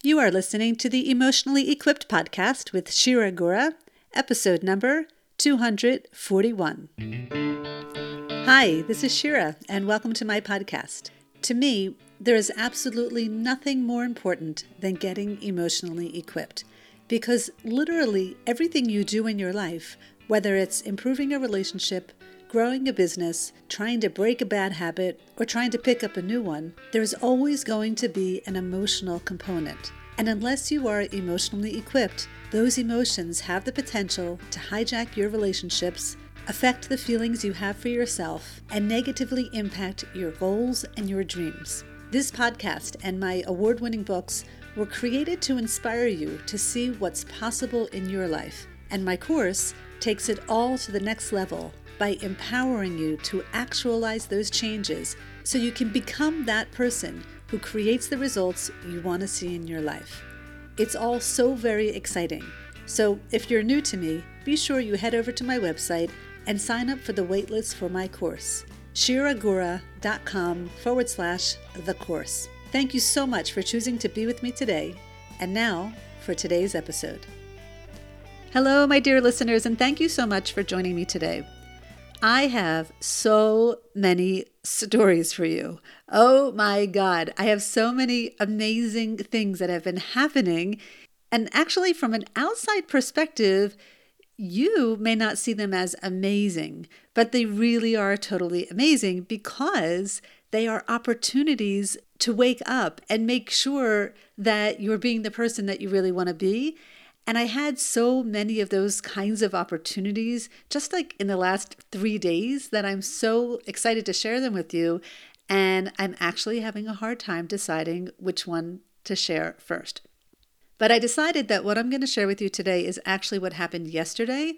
You are listening to the Emotionally Equipped podcast with Shira Gura, episode number 241. Hi, this is Shira, and welcome to my podcast. To me, there is absolutely nothing more important than getting emotionally equipped because literally everything you do in your life, whether it's improving a relationship, growing a business, trying to break a bad habit, or trying to pick up a new one, there's always going to be an emotional component. And unless you are emotionally equipped, those emotions have the potential to hijack your relationships, affect the feelings you have for yourself, and negatively impact your goals and your dreams. This podcast and my award winning books were created to inspire you to see what's possible in your life. And my course takes it all to the next level by empowering you to actualize those changes so you can become that person who creates the results you want to see in your life. It's all so very exciting. So if you're new to me, be sure you head over to my website and sign up for the waitlist for my course, shiragura.com forward slash the course. Thank you so much for choosing to be with me today. And now for today's episode. Hello, my dear listeners, and thank you so much for joining me today. I have so many stories for you. Oh my God, I have so many amazing things that have been happening. And actually, from an outside perspective, you may not see them as amazing, but they really are totally amazing because they are opportunities to wake up and make sure that you're being the person that you really want to be and I had so many of those kinds of opportunities just like in the last three days that I'm so excited to share them with you. And I'm actually having a hard time deciding which one to share first. But I decided that what I'm going to share with you today is actually what happened yesterday.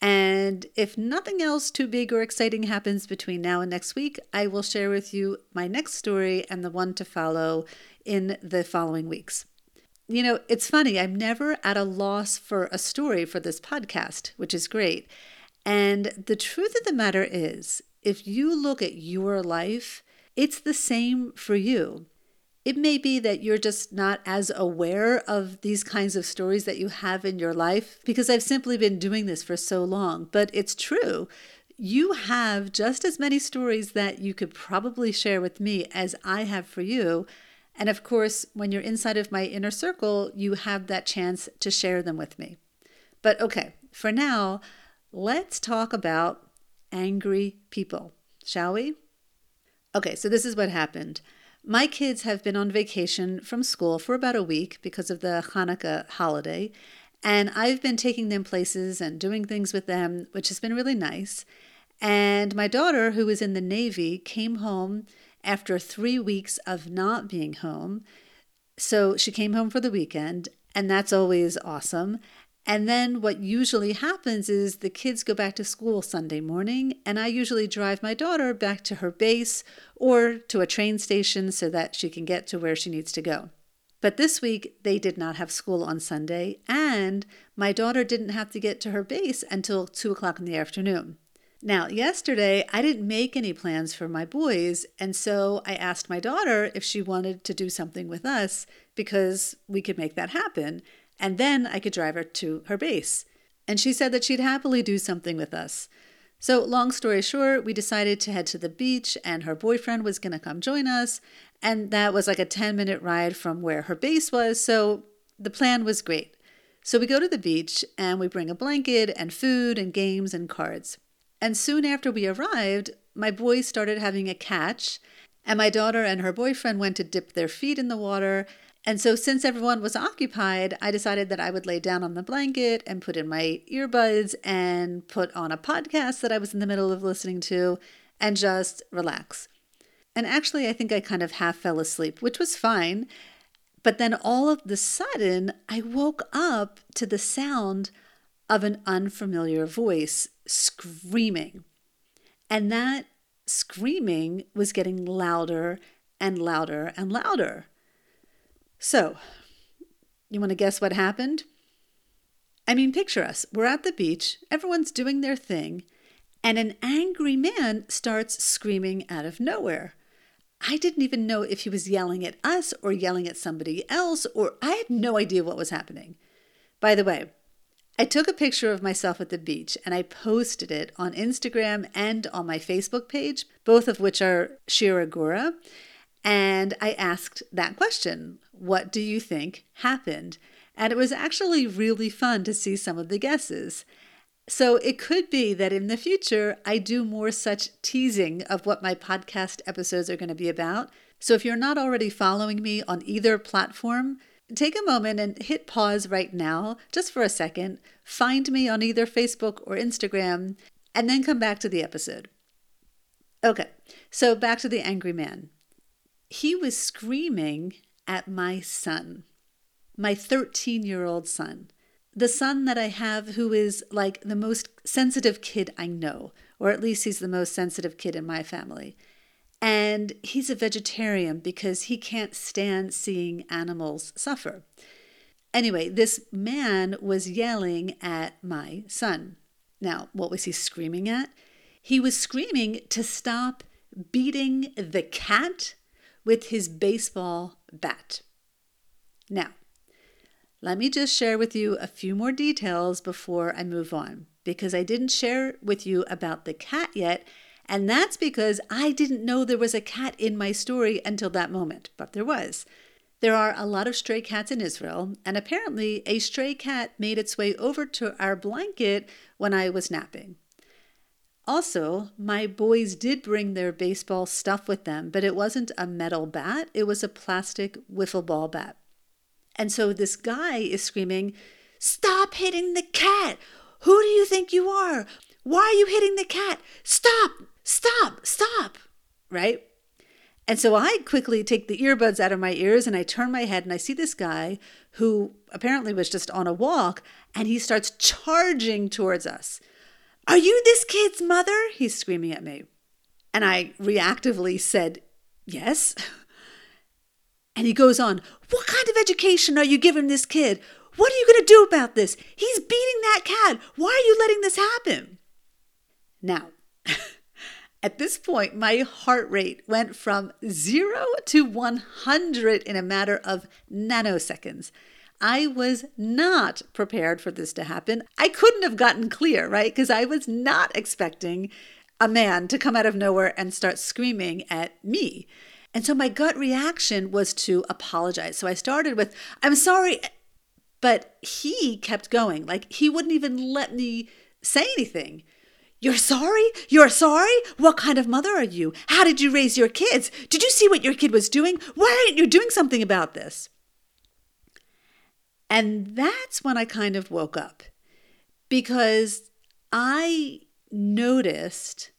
And if nothing else too big or exciting happens between now and next week, I will share with you my next story and the one to follow in the following weeks. You know, it's funny, I'm never at a loss for a story for this podcast, which is great. And the truth of the matter is, if you look at your life, it's the same for you. It may be that you're just not as aware of these kinds of stories that you have in your life because I've simply been doing this for so long, but it's true. You have just as many stories that you could probably share with me as I have for you. And of course, when you're inside of my inner circle, you have that chance to share them with me. But okay, for now, let's talk about angry people, shall we? Okay, so this is what happened. My kids have been on vacation from school for about a week because of the Hanukkah holiday, and I've been taking them places and doing things with them, which has been really nice. And my daughter, who is in the Navy, came home after three weeks of not being home. So she came home for the weekend, and that's always awesome. And then what usually happens is the kids go back to school Sunday morning, and I usually drive my daughter back to her base or to a train station so that she can get to where she needs to go. But this week, they did not have school on Sunday, and my daughter didn't have to get to her base until 2 o'clock in the afternoon. Now, yesterday, I didn't make any plans for my boys, and so I asked my daughter if she wanted to do something with us because we could make that happen, and then I could drive her to her base. And she said that she'd happily do something with us. So, long story short, we decided to head to the beach, and her boyfriend was going to come join us. And that was like a 10 minute ride from where her base was. So, the plan was great. So, we go to the beach and we bring a blanket and food and games and cards. And soon after we arrived, my boys started having a catch, and my daughter and her boyfriend went to dip their feet in the water. And so, since everyone was occupied, I decided that I would lay down on the blanket and put in my earbuds and put on a podcast that I was in the middle of listening to and just relax. And actually, I think I kind of half fell asleep, which was fine. But then all of the sudden, I woke up to the sound of an unfamiliar voice screaming. And that screaming was getting louder and louder and louder. So, you want to guess what happened? I mean, picture us. We're at the beach, everyone's doing their thing, and an angry man starts screaming out of nowhere. I didn't even know if he was yelling at us or yelling at somebody else, or I had no idea what was happening. By the way, I took a picture of myself at the beach and I posted it on Instagram and on my Facebook page, both of which are Shiragura. And I asked that question What do you think happened? And it was actually really fun to see some of the guesses. So it could be that in the future, I do more such teasing of what my podcast episodes are going to be about. So if you're not already following me on either platform, take a moment and hit pause right now, just for a second. Find me on either Facebook or Instagram, and then come back to the episode. Okay, so back to the angry man. He was screaming at my son, my 13 year old son the son that I have who is like the most sensitive kid I know, or at least he's the most sensitive kid in my family. And he's a vegetarian because he can't stand seeing animals suffer. Anyway, this man was yelling at my son. Now, what was he screaming at? He was screaming to stop beating the cat with his baseball bat. Now, let me just share with you a few more details before I move on, because I didn't share with you about the cat yet, and that's because I didn't know there was a cat in my story until that moment, but there was. There are a lot of stray cats in Israel, and apparently a stray cat made its way over to our blanket when I was napping. Also, my boys did bring their baseball stuff with them, but it wasn't a metal bat, it was a plastic wiffle ball bat. And so this guy is screaming, Stop hitting the cat! Who do you think you are? Why are you hitting the cat? Stop! Stop! Stop! Right? And so I quickly take the earbuds out of my ears and I turn my head and I see this guy who apparently was just on a walk and he starts charging towards us. Are you this kid's mother? He's screaming at me. And I reactively said, Yes. And he goes on, What kind of education are you giving this kid? What are you going to do about this? He's beating that cat. Why are you letting this happen? Now, at this point, my heart rate went from zero to 100 in a matter of nanoseconds. I was not prepared for this to happen. I couldn't have gotten clear, right? Because I was not expecting a man to come out of nowhere and start screaming at me. And so my gut reaction was to apologize. So I started with, I'm sorry. But he kept going. Like he wouldn't even let me say anything. You're sorry? You're sorry? What kind of mother are you? How did you raise your kids? Did you see what your kid was doing? Why aren't you doing something about this? And that's when I kind of woke up because I noticed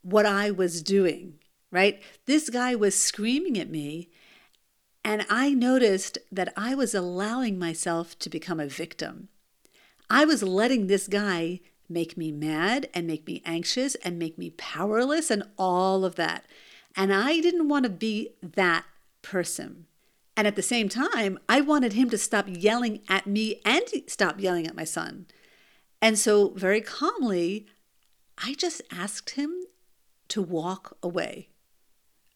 what I was doing right? This guy was screaming at me, and I noticed that I was allowing myself to become a victim. I was letting this guy make me mad and make me anxious and make me powerless and all of that. And I didn't want to be that person. And at the same time, I wanted him to stop yelling at me and stop yelling at my son. And so, very calmly, I just asked him to walk away.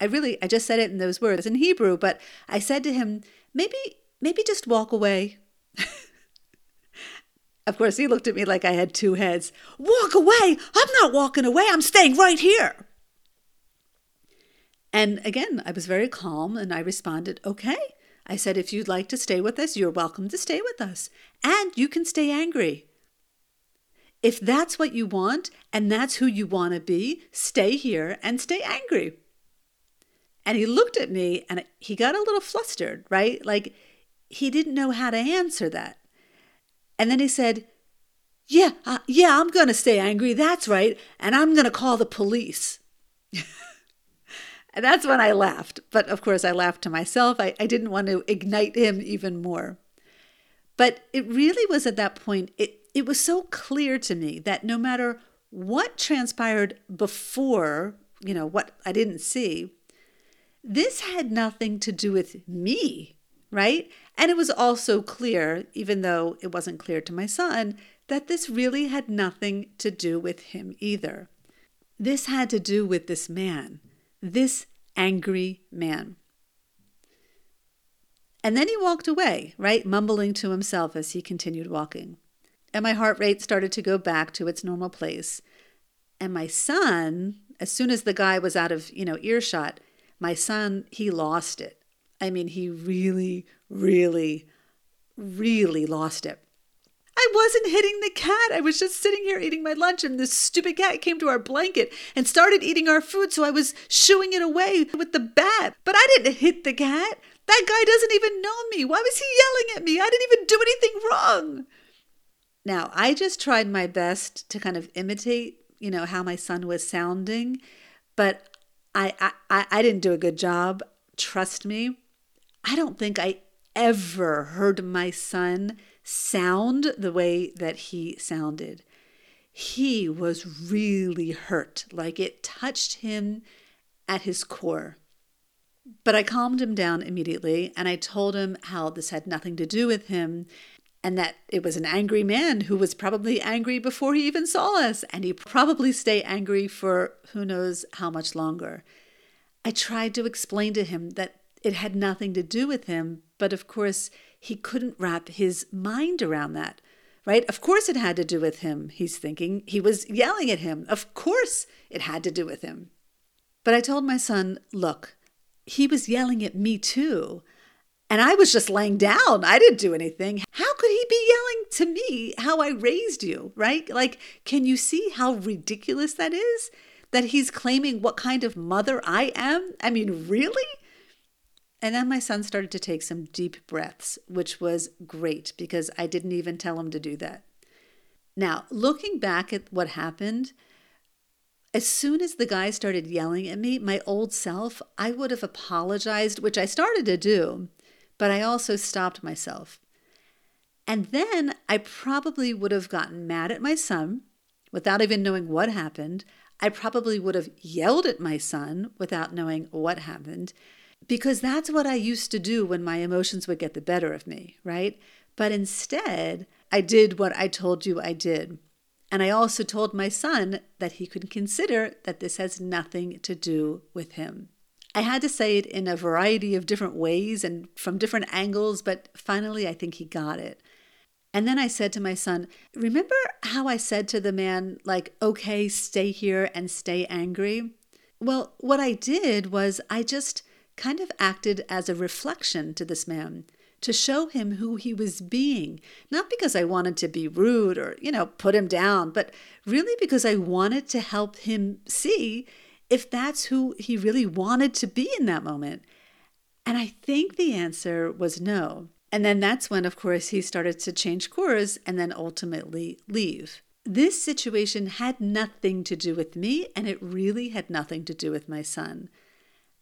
I really, I just said it in those words in Hebrew, but I said to him, maybe, maybe just walk away. of course, he looked at me like I had two heads. Walk away? I'm not walking away. I'm staying right here. And again, I was very calm and I responded, okay. I said, if you'd like to stay with us, you're welcome to stay with us. And you can stay angry. If that's what you want and that's who you want to be, stay here and stay angry. And he looked at me and he got a little flustered, right? Like he didn't know how to answer that. And then he said, Yeah, uh, yeah, I'm going to stay angry. That's right. And I'm going to call the police. and that's when I laughed. But of course, I laughed to myself. I, I didn't want to ignite him even more. But it really was at that point, it, it was so clear to me that no matter what transpired before, you know, what I didn't see, this had nothing to do with me, right? And it was also clear, even though it wasn't clear to my son, that this really had nothing to do with him either. This had to do with this man, this angry man. And then he walked away, right, mumbling to himself as he continued walking. And my heart rate started to go back to its normal place. And my son, as soon as the guy was out of, you know, earshot, my son, he lost it. I mean, he really, really, really lost it. I wasn't hitting the cat. I was just sitting here eating my lunch, and this stupid cat came to our blanket and started eating our food. So I was shooing it away with the bat. But I didn't hit the cat. That guy doesn't even know me. Why was he yelling at me? I didn't even do anything wrong. Now, I just tried my best to kind of imitate, you know, how my son was sounding, but I, I, I didn't do a good job. Trust me. I don't think I ever heard my son sound the way that he sounded. He was really hurt, like it touched him at his core. But I calmed him down immediately and I told him how this had nothing to do with him and that it was an angry man who was probably angry before he even saw us and he probably stay angry for who knows how much longer. I tried to explain to him that it had nothing to do with him, but of course he couldn't wrap his mind around that. Right? Of course it had to do with him, he's thinking. He was yelling at him. Of course it had to do with him. But I told my son, look, he was yelling at me too. And I was just laying down. I didn't do anything. How could he be yelling to me how I raised you, right? Like, can you see how ridiculous that is? That he's claiming what kind of mother I am? I mean, really? And then my son started to take some deep breaths, which was great because I didn't even tell him to do that. Now, looking back at what happened, as soon as the guy started yelling at me, my old self, I would have apologized, which I started to do, but I also stopped myself. And then I probably would have gotten mad at my son without even knowing what happened. I probably would have yelled at my son without knowing what happened because that's what I used to do when my emotions would get the better of me, right? But instead, I did what I told you I did. And I also told my son that he could consider that this has nothing to do with him. I had to say it in a variety of different ways and from different angles, but finally I think he got it. And then I said to my son, Remember how I said to the man, like, okay, stay here and stay angry? Well, what I did was I just kind of acted as a reflection to this man to show him who he was being, not because I wanted to be rude or, you know, put him down, but really because I wanted to help him see if that's who he really wanted to be in that moment. And I think the answer was no. And then that's when, of course, he started to change course and then ultimately leave. This situation had nothing to do with me, and it really had nothing to do with my son.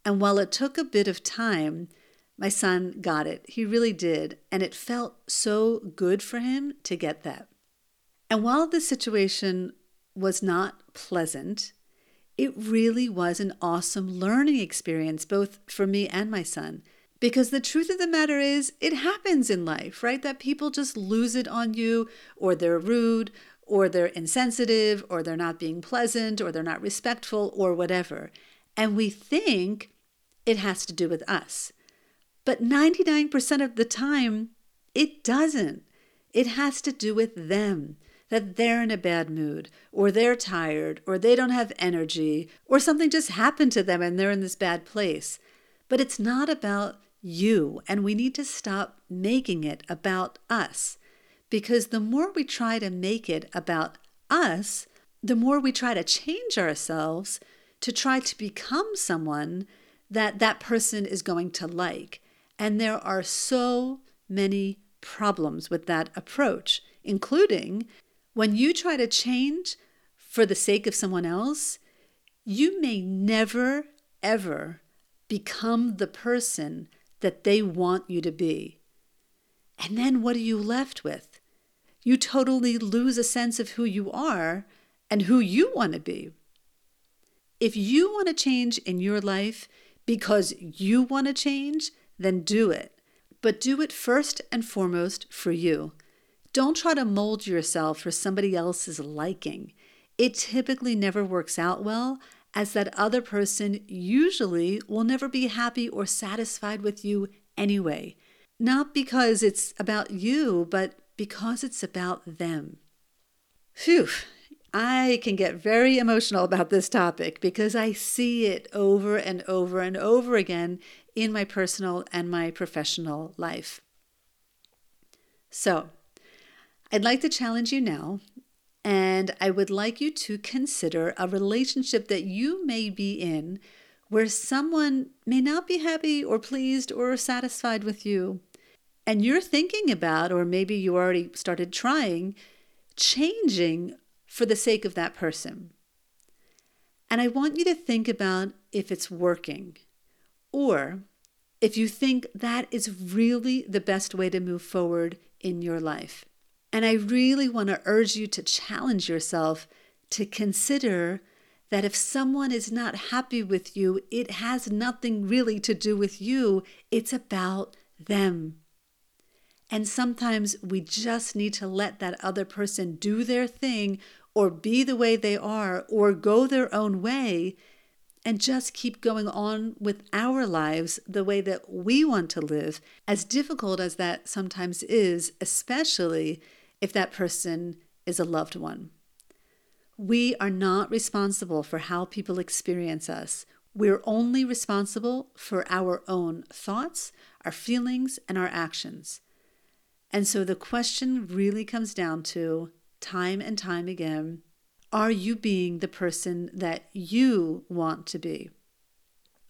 And while it took a bit of time, my son got it. He really did. And it felt so good for him to get that. And while the situation was not pleasant, it really was an awesome learning experience, both for me and my son. Because the truth of the matter is, it happens in life, right? That people just lose it on you, or they're rude, or they're insensitive, or they're not being pleasant, or they're not respectful, or whatever. And we think it has to do with us. But 99% of the time, it doesn't. It has to do with them, that they're in a bad mood, or they're tired, or they don't have energy, or something just happened to them and they're in this bad place. But it's not about you, and we need to stop making it about us. Because the more we try to make it about us, the more we try to change ourselves to try to become someone that that person is going to like. And there are so many problems with that approach, including when you try to change for the sake of someone else, you may never, ever become the person that they want you to be. And then what are you left with? You totally lose a sense of who you are and who you want to be. If you want to change in your life, because you want to change, then do it. But do it first and foremost for you. Don't try to mold yourself for somebody else's liking. It typically never works out well, as that other person usually will never be happy or satisfied with you anyway. Not because it's about you, but because it's about them. Phew, I can get very emotional about this topic because I see it over and over and over again in my personal and my professional life. So, I'd like to challenge you now, and I would like you to consider a relationship that you may be in where someone may not be happy or pleased or satisfied with you. And you're thinking about, or maybe you already started trying, changing for the sake of that person. And I want you to think about if it's working or if you think that is really the best way to move forward in your life. And I really want to urge you to challenge yourself to consider that if someone is not happy with you, it has nothing really to do with you, it's about them. And sometimes we just need to let that other person do their thing or be the way they are or go their own way and just keep going on with our lives the way that we want to live, as difficult as that sometimes is, especially if that person is a loved one. We are not responsible for how people experience us. We're only responsible for our own thoughts, our feelings, and our actions. And so the question really comes down to time and time again are you being the person that you want to be?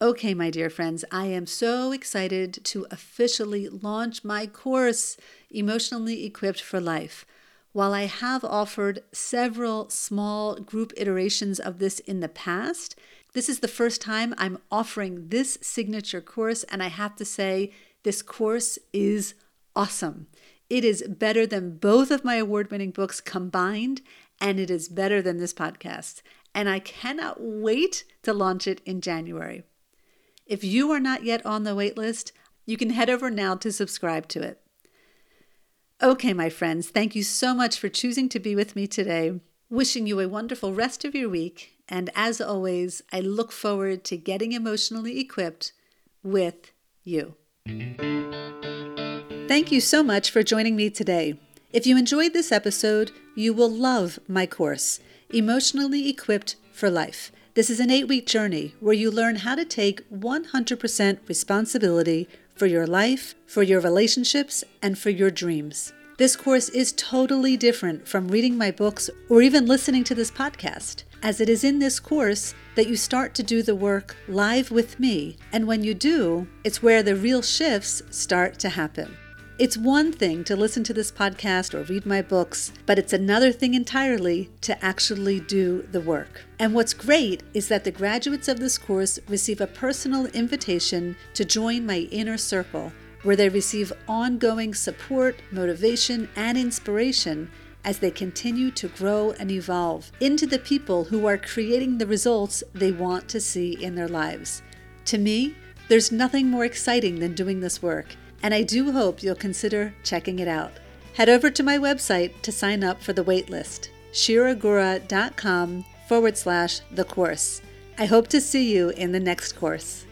Okay, my dear friends, I am so excited to officially launch my course, Emotionally Equipped for Life. While I have offered several small group iterations of this in the past, this is the first time I'm offering this signature course, and I have to say, this course is awesome. It is better than both of my award winning books combined, and it is better than this podcast. And I cannot wait to launch it in January. If you are not yet on the wait list, you can head over now to subscribe to it. Okay, my friends, thank you so much for choosing to be with me today. Wishing you a wonderful rest of your week. And as always, I look forward to getting emotionally equipped with you. Thank you so much for joining me today. If you enjoyed this episode, you will love my course, Emotionally Equipped for Life. This is an eight week journey where you learn how to take 100% responsibility for your life, for your relationships, and for your dreams. This course is totally different from reading my books or even listening to this podcast, as it is in this course that you start to do the work live with me. And when you do, it's where the real shifts start to happen. It's one thing to listen to this podcast or read my books, but it's another thing entirely to actually do the work. And what's great is that the graduates of this course receive a personal invitation to join my inner circle, where they receive ongoing support, motivation, and inspiration as they continue to grow and evolve into the people who are creating the results they want to see in their lives. To me, there's nothing more exciting than doing this work and I do hope you'll consider checking it out. Head over to my website to sign up for the waitlist, shiragura.com forward slash the course. I hope to see you in the next course.